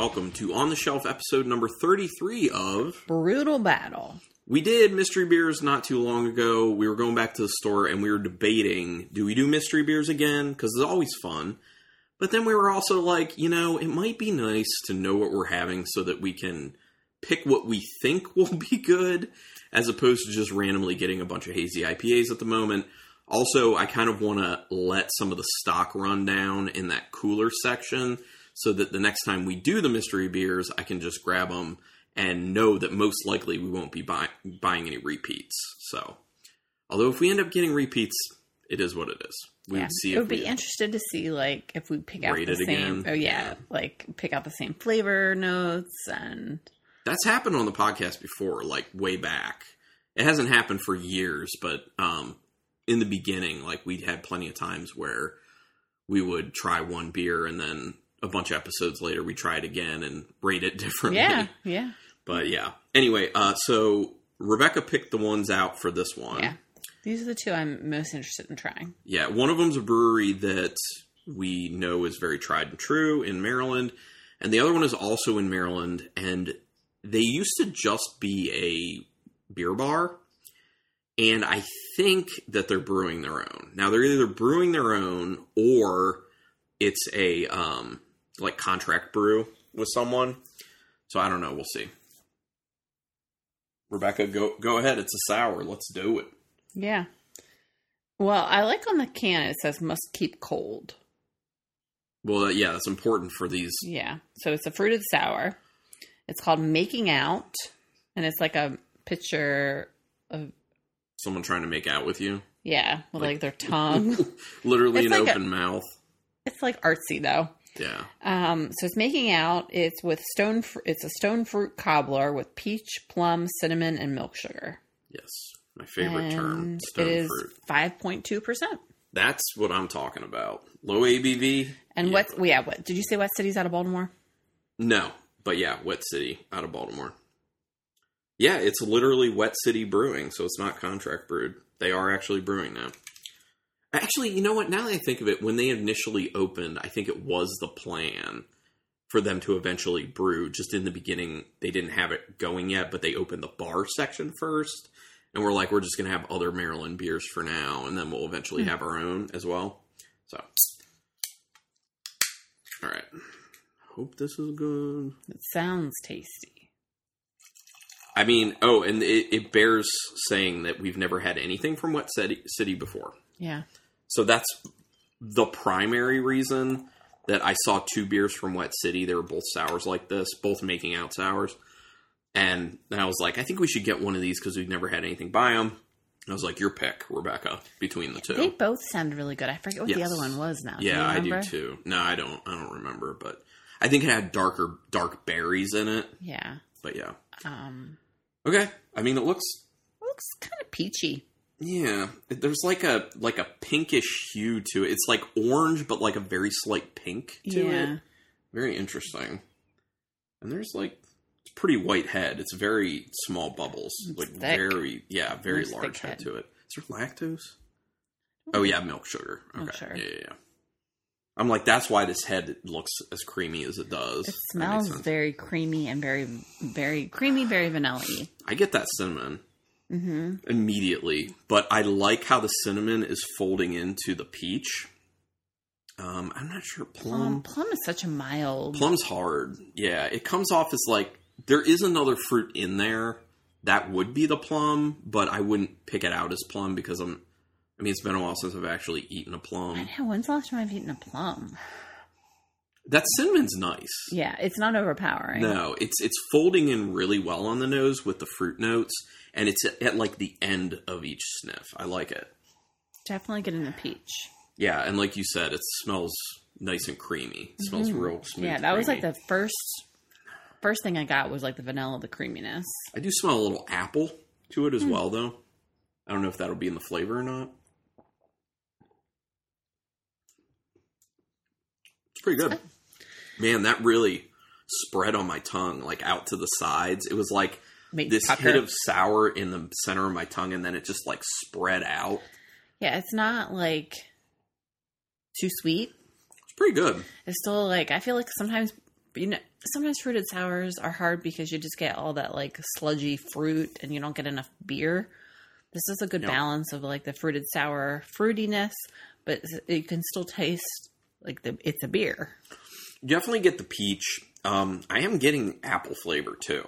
welcome to On the Shelf episode number 33 of. Brutal battle. We did mystery beers not too long ago. We were going back to the store and we were debating do we do mystery beers again? Because it's always fun. But then we were also like, you know, it might be nice to know what we're having so that we can pick what we think will be good as opposed to just randomly getting a bunch of hazy IPAs at the moment. Also, I kind of want to let some of the stock run down in that cooler section so that the next time we do the mystery beers, I can just grab them and know that most likely we won't be buy- buying any repeats. So, although if we end up getting repeats, it is what it is. We yeah. would see. It if would be we, interested to see like if we pick out the same. again. Oh yeah, Yeah. like pick out the same flavor notes and That's happened on the podcast before, like way back. It hasn't happened for years, but um, in the beginning, like we'd had plenty of times where we would try one beer and then a bunch of episodes later we try it again and rate it differently. yeah, yeah, But yeah. Anyway, uh, so Rebecca picked the ones out for this one. yeah. These are the two I'm most interested in trying. Yeah, one of them's a brewery that we know is very tried and true in Maryland, and the other one is also in Maryland. And they used to just be a beer bar, and I think that they're brewing their own. Now they're either brewing their own or it's a um, like contract brew with someone. So I don't know. We'll see. Rebecca, go go ahead. It's a sour. Let's do it. Yeah. Well, I like on the can it says must keep cold. Well, yeah, that's important for these Yeah. So it's a fruited sour. It's called Making Out, and it's like a picture of someone trying to make out with you. yeah, with Like- like, their tongue. Literally It's an like a- open mouth. it's like artsy though. Yeah. Um, so it's making out. It's with stone. Fr- it's a stone fruit cobbler with peach, plum, cinnamon, and milk sugar. Yes. My favorite term. Stone it is fruit. five point two percent. That's what I'm talking about. Low ABV? And Yeah. what? Yeah. What did you say? What city's out of Baltimore? No. But yeah, Wet City out of Baltimore. Yeah, it's literally Wet City Brewing, so it's not contract brewed. They are actually brewing now. Actually, you know what? Now that I think of it, when they initially opened, I think it was the plan for them to eventually brew. Just in the beginning, they didn't have it going yet, but they opened the bar section first. And we're like, we're just going to have other Maryland beers for now, and then we'll eventually hmm. have our own as well. So, all right. Hope this is good. It sounds tasty. I mean, oh, and it, it bears saying that we've never had anything from Wet City, City before. Yeah. So that's the primary reason that I saw two beers from Wet City. They were both sours like this, both making out sours. And I was like, I think we should get one of these because we've never had anything by them. I was like, your pick, Rebecca, between the two. They both sound really good. I forget what the other one was now. Yeah, you I do too. No, I don't. I don't remember, but I think it had darker, dark berries in it. Yeah. But yeah, Um, okay. I mean, it looks It looks kind of peachy. Yeah, there's like a like a pinkish hue to it. It's like orange, but like a very slight pink to Yeah. it. Very interesting. And there's like it's pretty white head. It's very small bubbles, like thick. very yeah, very large head head. to it. Is there lactose? Oh yeah, milk sugar. Okay, Milk sugar. yeah, yeah, yeah. I'm like that's why this head looks as creamy as it does. It smells very creamy and very, very creamy, very vanilla-y. I get that cinnamon. Mm-hmm. immediately, but I like how the cinnamon is folding into the peach. Um, I'm not sure plum. Um, plum is such a mild. Plum's hard. Yeah, it comes off as like there is another fruit in there that would be the plum, but I wouldn't pick it out as plum because I'm. I mean, it's been a while since I've actually eaten a plum. know. When's the last time I've eaten a plum? That cinnamon's nice. Yeah, it's not overpowering. No, it's it's folding in really well on the nose with the fruit notes, and it's at, like the end of each sniff. I like it. Definitely getting the peach. Yeah, and like you said, it smells nice and creamy. It smells real smooth. Mm-hmm. yeah, that was like the first first thing I got was like the vanilla, the creaminess. I do smell a little apple to it as Hmm. well, though. I don't know if that'll be in the flavor or not. It's pretty good. Man, that really spread on my tongue, like out to the sides. It was like Make this pucker. hit of sour in the center of my tongue, and then it just like spread out. yeah, it's not like too sweet. It's pretty good. It's still like I feel like sometimes you know, sometimes fruited sours are hard because you just get all that like sludgy fruit and you don't get enough beer. This is a good balance of like the fruited sour fruitiness, but you can still taste like the it's a beer. Definitely get the peach. Um, I am getting apple flavor too.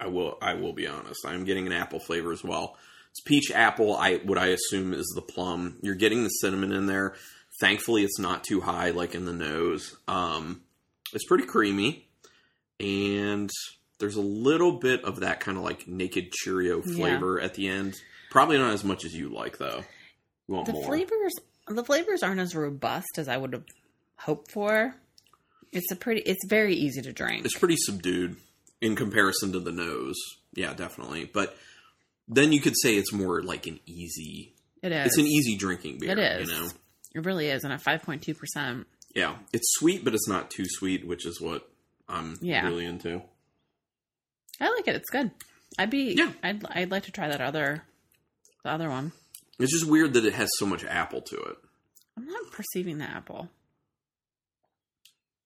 I will. I will be honest. I am getting an apple flavor as well. It's peach apple. I what I assume is the plum. You're getting the cinnamon in there. Thankfully, it's not too high like in the nose. Um, it's pretty creamy, and there's a little bit of that kind of like naked Cheerio Yeah. flavor at the end. Probably not as much as you like though. You want The more? flavors the flavors aren't as robust as I would have hoped for. It's a pretty it's very easy to drink. it's pretty subdued in comparison to the nose. Yeah, definitely. But then you could say it's more like an easy. It is. It's an easy drinking beer. It is. You know. It really is, and at five point two percent. Yeah, it's sweet, but it's not too sweet, which is what I'm Yeah. really into. I like it. It's good. I'd be. Yeah. I'd. I'd like to try that other, the other one. It's just weird that it has so much apple to it. I'm not perceiving the apple.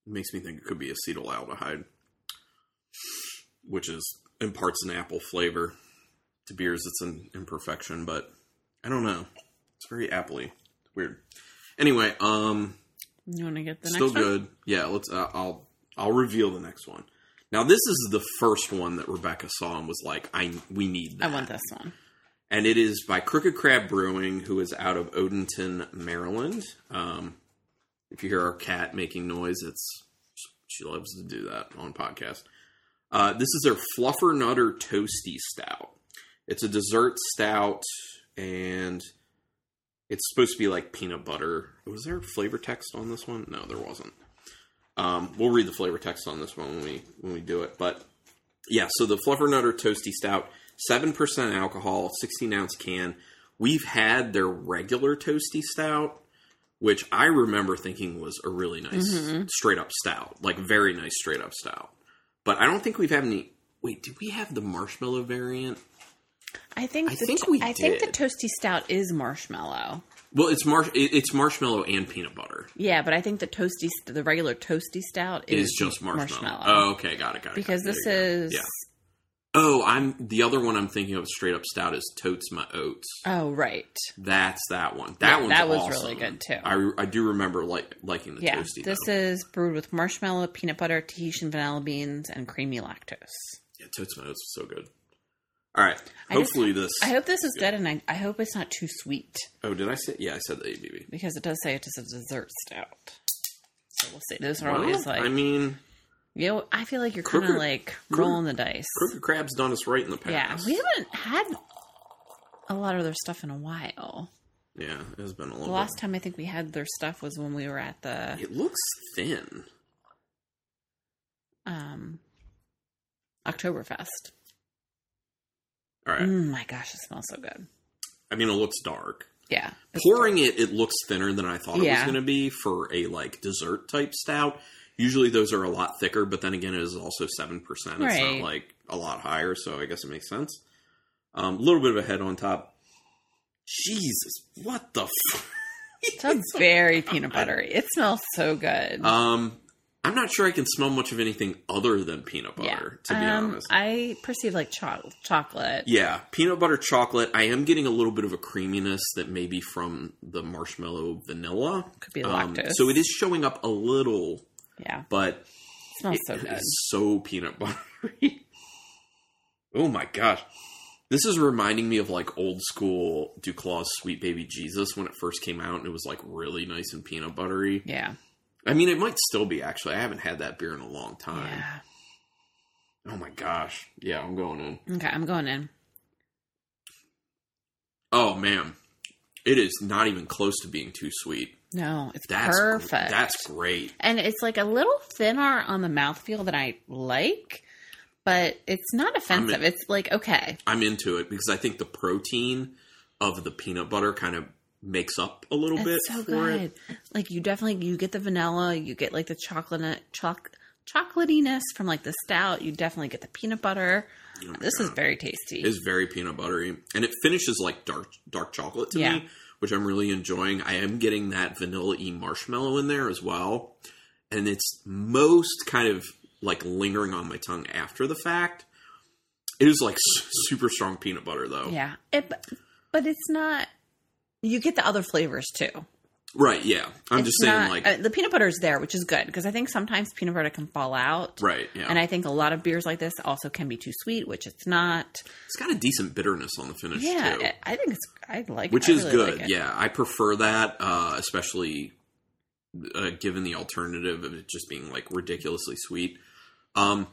It makes me think it could be acetaldehyde, which is imparts an apple flavor to beers. It's an imperfection, but I don't know. It's very appley. Weird. Anyway, um, You want to get the still next one? good. Yeah, let's. Uh, I'll I'll reveal the next one. Now this is the first one that Rebecca saw and was like, "I we need that. I want this one. and it is by Crooked Crab Brewing, who is out of Odenton, Maryland. Um, if you hear our cat making noise, it's she loves to do that on podcast. Uh, this is their Fluffernutter Toasty Stout. It's a dessert stout, and it's supposed to be like peanut butter. Was there flavor text on this one? No, there wasn't. Um, we'll read the flavor text on this one when we when we do it. But yeah, so the Fluffernutter Toasty Stout, seven percent alcohol, sixteen ounce can. We've had their regular toasty stout, which I remember thinking was a really nice Mhm. straight up stout, like very nice straight up stout. But I don't think we've had any. Wait, did we have the marshmallow variant? I think. I the think we I think the toasty stout is marshmallow. Well, it's marsh. It's marshmallow and peanut butter. Yeah, but I think the toasty, the regular toasty stout is, is just marshmallow. marshmallow. Oh, okay, got it, got it. because got it. this is. yeah. Oh, I'm the other one. I'm thinking of straight up stout is totes my oats. Oh right. That's that one. That Yeah, one's that was awesome. really good, too. I, I do remember like liking the Yeah, toasty. this though. is brewed with marshmallow, peanut butter, Tahitian vanilla beans, and creamy lactose. yeah, totes my oats is so good. All right, I just- hopefully this. I hope this is good, and I, I hope it's not too sweet oh, did I say? Yeah, I said the ABV. because it does say it is a dessert stout. So we'll see. Those are Well, always like I mean, you know. I feel like you're kind of like rolling the dice. Crooked Crab's done us right in the past. Yeah, we haven't had a lot of their stuff in a while. Yeah, it has been a little. The last time I think we had their stuff was when we were at the. It looks thin. um Oktoberfest. All right. Mm, my gosh, it smells so good. I mean, it looks dark. Yeah, Pouring it, it looks thinner than I thought it was going to be for a like dessert type stout. Usually those are a lot thicker, but then again, it is also seven percent. It's Right. not like a lot higher, so I guess it makes sense. A um, little bit of a head on top. Jesus, what the? F- It sounds very peanut buttery. It smells so good. um, I'm not sure I can smell much of anything other than peanut butter. To be um, honest, I perceive like cho- chocolate. Yeah, peanut butter chocolate. I am getting a little bit of a creaminess that may be from the marshmallow vanilla. Could be Um, lactose. so it is showing up a little, Yeah, but it smells so good. so peanut buttery. oh my gosh. This is reminding me of like old school DuClaw's Sweet Baby Jesus when it first came out and it was like really nice and peanut buttery. Yeah, I mean, it might still be actually. I haven't had that beer in a long time. yeah. Oh my gosh. Yeah, I'm going in. Okay, I'm going in. Oh man. It is not even close to being too sweet. No, it's That's perfect. That's great. and it's like a little thinner on the mouthfeel that I like, but it's not offensive. It's like okay, I'm into it because I think the protein of the peanut butter kind of makes up a little bit so for good. it. Like you definitely you get the vanilla, you get like the chocolate choc chocolatiness from like the stout. You definitely get the peanut butter. Oh This is very tasty. It is very peanut buttery, and it finishes like dark dark chocolate to Yeah. me, which I'm really enjoying. I am getting that vanilla y marshmallow in there as well, and it's most kind of like lingering on my tongue after the fact. It is like super strong peanut butter though. Yeah, it, but it's not. You get the other flavors too. Right, yeah. I'm It's just saying not- like uh, the peanut butter is there, which is good because I think sometimes peanut butter can fall out. right, yeah. And I think a lot of beers like this also can be too sweet, which it's not. it's got a decent bitterness on the finish Yeah, too. I- I think it's. I like, it. which I is really good. like yeah, I prefer that, uh, especially uh, given the alternative of it just being like ridiculously sweet. Um,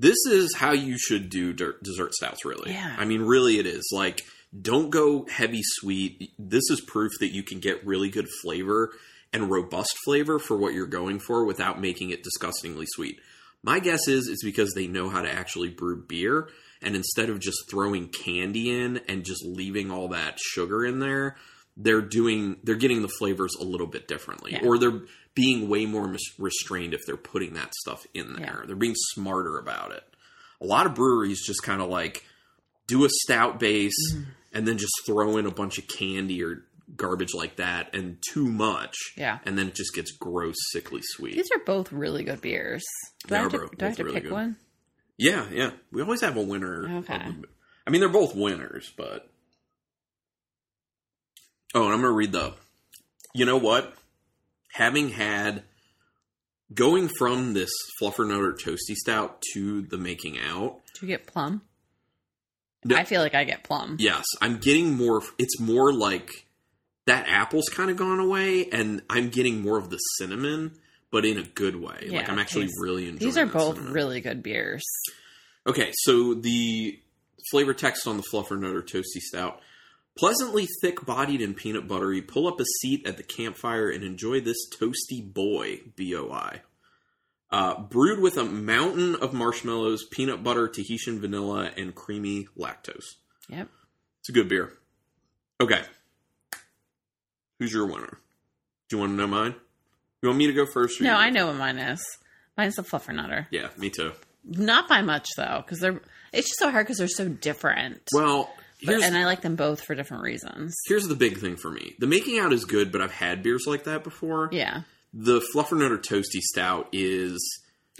this is how you should do dessert stouts. Really, Yeah. I mean, really, it is like don't go heavy sweet. This is proof that you can get really good flavor and robust flavor for what you're going for without making it disgustingly sweet. My guess is it's because they know how to actually brew beer, and instead of just throwing candy in and just leaving all that sugar in there, they're doing they're getting the flavors a little bit differently, Yeah. or they're being way more mis- restrained if they're putting that stuff in there. Yeah. They're being smarter about it. A lot of breweries just kind of like do a stout base Mm-hmm. And then just throw in a bunch of candy or garbage like that and too much. Yeah. And then it just gets gross, sickly sweet. These are both really good beers. Do They I have to, do I have to really pick good. one? Yeah, yeah. We always have a winner. Okay. the- I mean, they're both winners, but. Oh, and I'm going to read the. You know what? Having had. Going from this Fluffernutter Toasty Stout to the making out. Do you get plum? No. I feel like I get plum. Yes, I'm getting more. It's more like that apple's kind of gone away, and I'm getting more of the cinnamon, but in a good way. like I'm actually these- really enjoying. These are both cinnamon. really good beers. Okay, so the flavor text on the Fluffernutter Toasty Stout. Pleasantly thick bodied and peanut buttery, pull up a seat at the campfire and enjoy this toasty boy, B-O-I. Uh, brewed with a mountain of marshmallows, peanut butter, Tahitian vanilla, and creamy lactose. Yep. It's a good beer. Okay. Who's your winner? Do you want to know mine? You want me to go first? No, I know what mine is. Mine's the fluffernutter. Yeah, me too. Not by much though, because they're. It's just so hard because they're so different. Well, But- and I like them both for different reasons. here's the big thing for me. The making out is good, but I've had beers like that before. Yeah. The Fluffernutter Toasty Stout is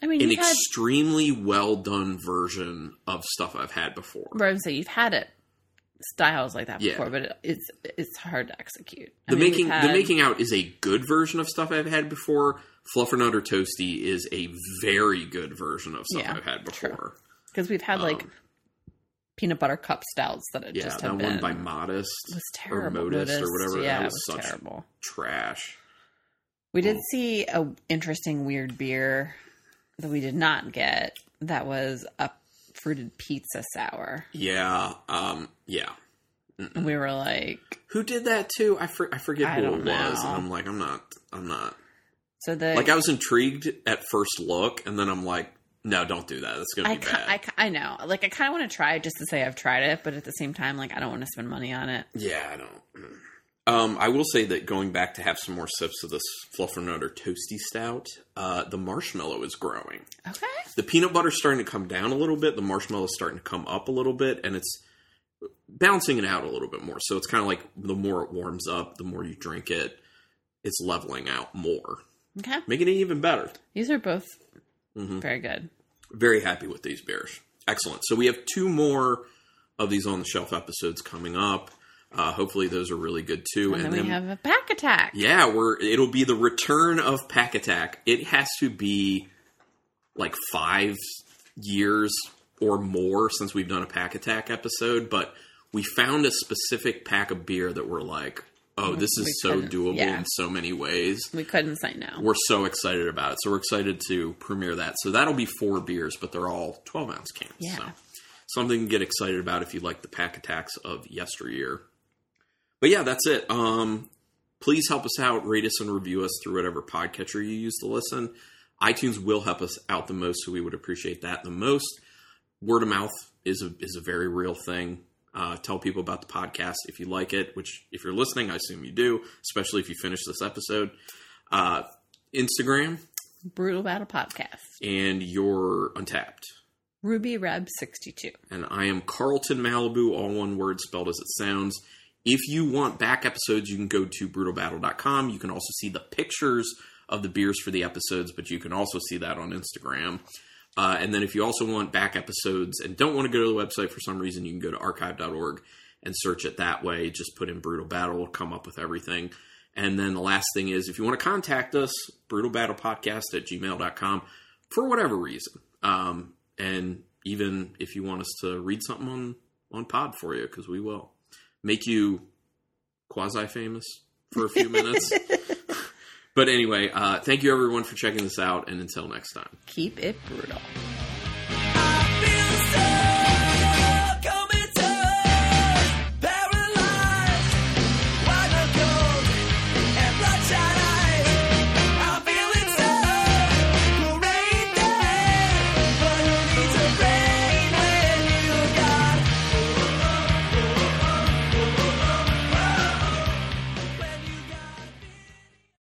I mean, an you've had. extremely well done version of stuff I've had before. But I'm saying you've had it styles like that Yeah. before, but it, it's it's hard to execute. I The mean, making we've the making out is a good version of stuff I've had before. Fluffernutter Toasty is a very good version of stuff Yeah, I've had before. because we've had like Um, peanut butter cup stouts that it Yeah, just that one by Modest was or terrible. Modist or whatever. Yeah, that it was, was such terrible. trash. We did see a interesting weird beer that we did not get. That was a fruited pizza sour, Yeah, um, yeah. and we were like, Who did that too? I, for, I forget I who it was, know. and I'm like, I'm not, I'm not. so the Like I was intrigued at first look, and then I'm like, no, don't do that. That's gonna I, be bad. I, I know. Like, I kind of want to try it just to say I've tried it, but at the same time, like, I don't want to spend money on it. yeah, I don't. Um, I will say that going back to have some more sips of this Fluffernutter Toasty Stout, uh, the marshmallow is growing. Okay. The peanut butter's starting to come down a little bit. The marshmallow's starting to come up a little bit, and it's balancing it out a little bit more. So it's kind of like the more it warms up, the more you drink it, it's leveling out more, Okay. making it even better. These are both Mhm. very good. Very happy with these beers. Excellent. So we have two more of these on the shelf episodes coming up. Uh, hopefully those are really good too. And, then, we have a pack attack. yeah, we're it'll be the return of Pack Attack. It has to be like five years or more since we've done a Pack Attack episode, but we found a specific pack of beer that we're like, oh, this We is so doable yeah. in so many ways. We couldn't say no. We're so excited about it. So we're excited to premiere that. So that'll be four beers, but they're all 12 ounce cans. Yeah. So something to get excited about if you like the pack attacks of yesteryear. But yeah, that's it. Um, please help us out, rate us and review us through whatever podcatcher you use to listen. iTunes will help us out the most, so we would appreciate that the most. Word of mouth is a is a very real thing. Uh, tell people about the podcast if you like it, which if you're listening, I assume you do, especially if you finish this episode. Uh, Instagram Brutal Battle Podcast. and you're Untappd. Ruby Reb 62. And I am Carlton Malibu, all one word spelled as it sounds. If you want back episodes, you can go to brutalbattle.com. You can also see the pictures of the beers for the episodes, but you can also see that on Instagram. Uh, and then if you also want back episodes and don't want to go to the website for some reason, you can go to archive.org and search it that way. Just put in Brutal Battle, it'll come up with everything. And then the last thing is if you want to contact us, brutalbattlepodcast at gmail.com for whatever reason. Um, and even if you want us to read something on, on pod for you, because we will make you quasi famous for a few minutes. But anyway, uh, thank you everyone for checking this out, and until next time. Keep it brutal.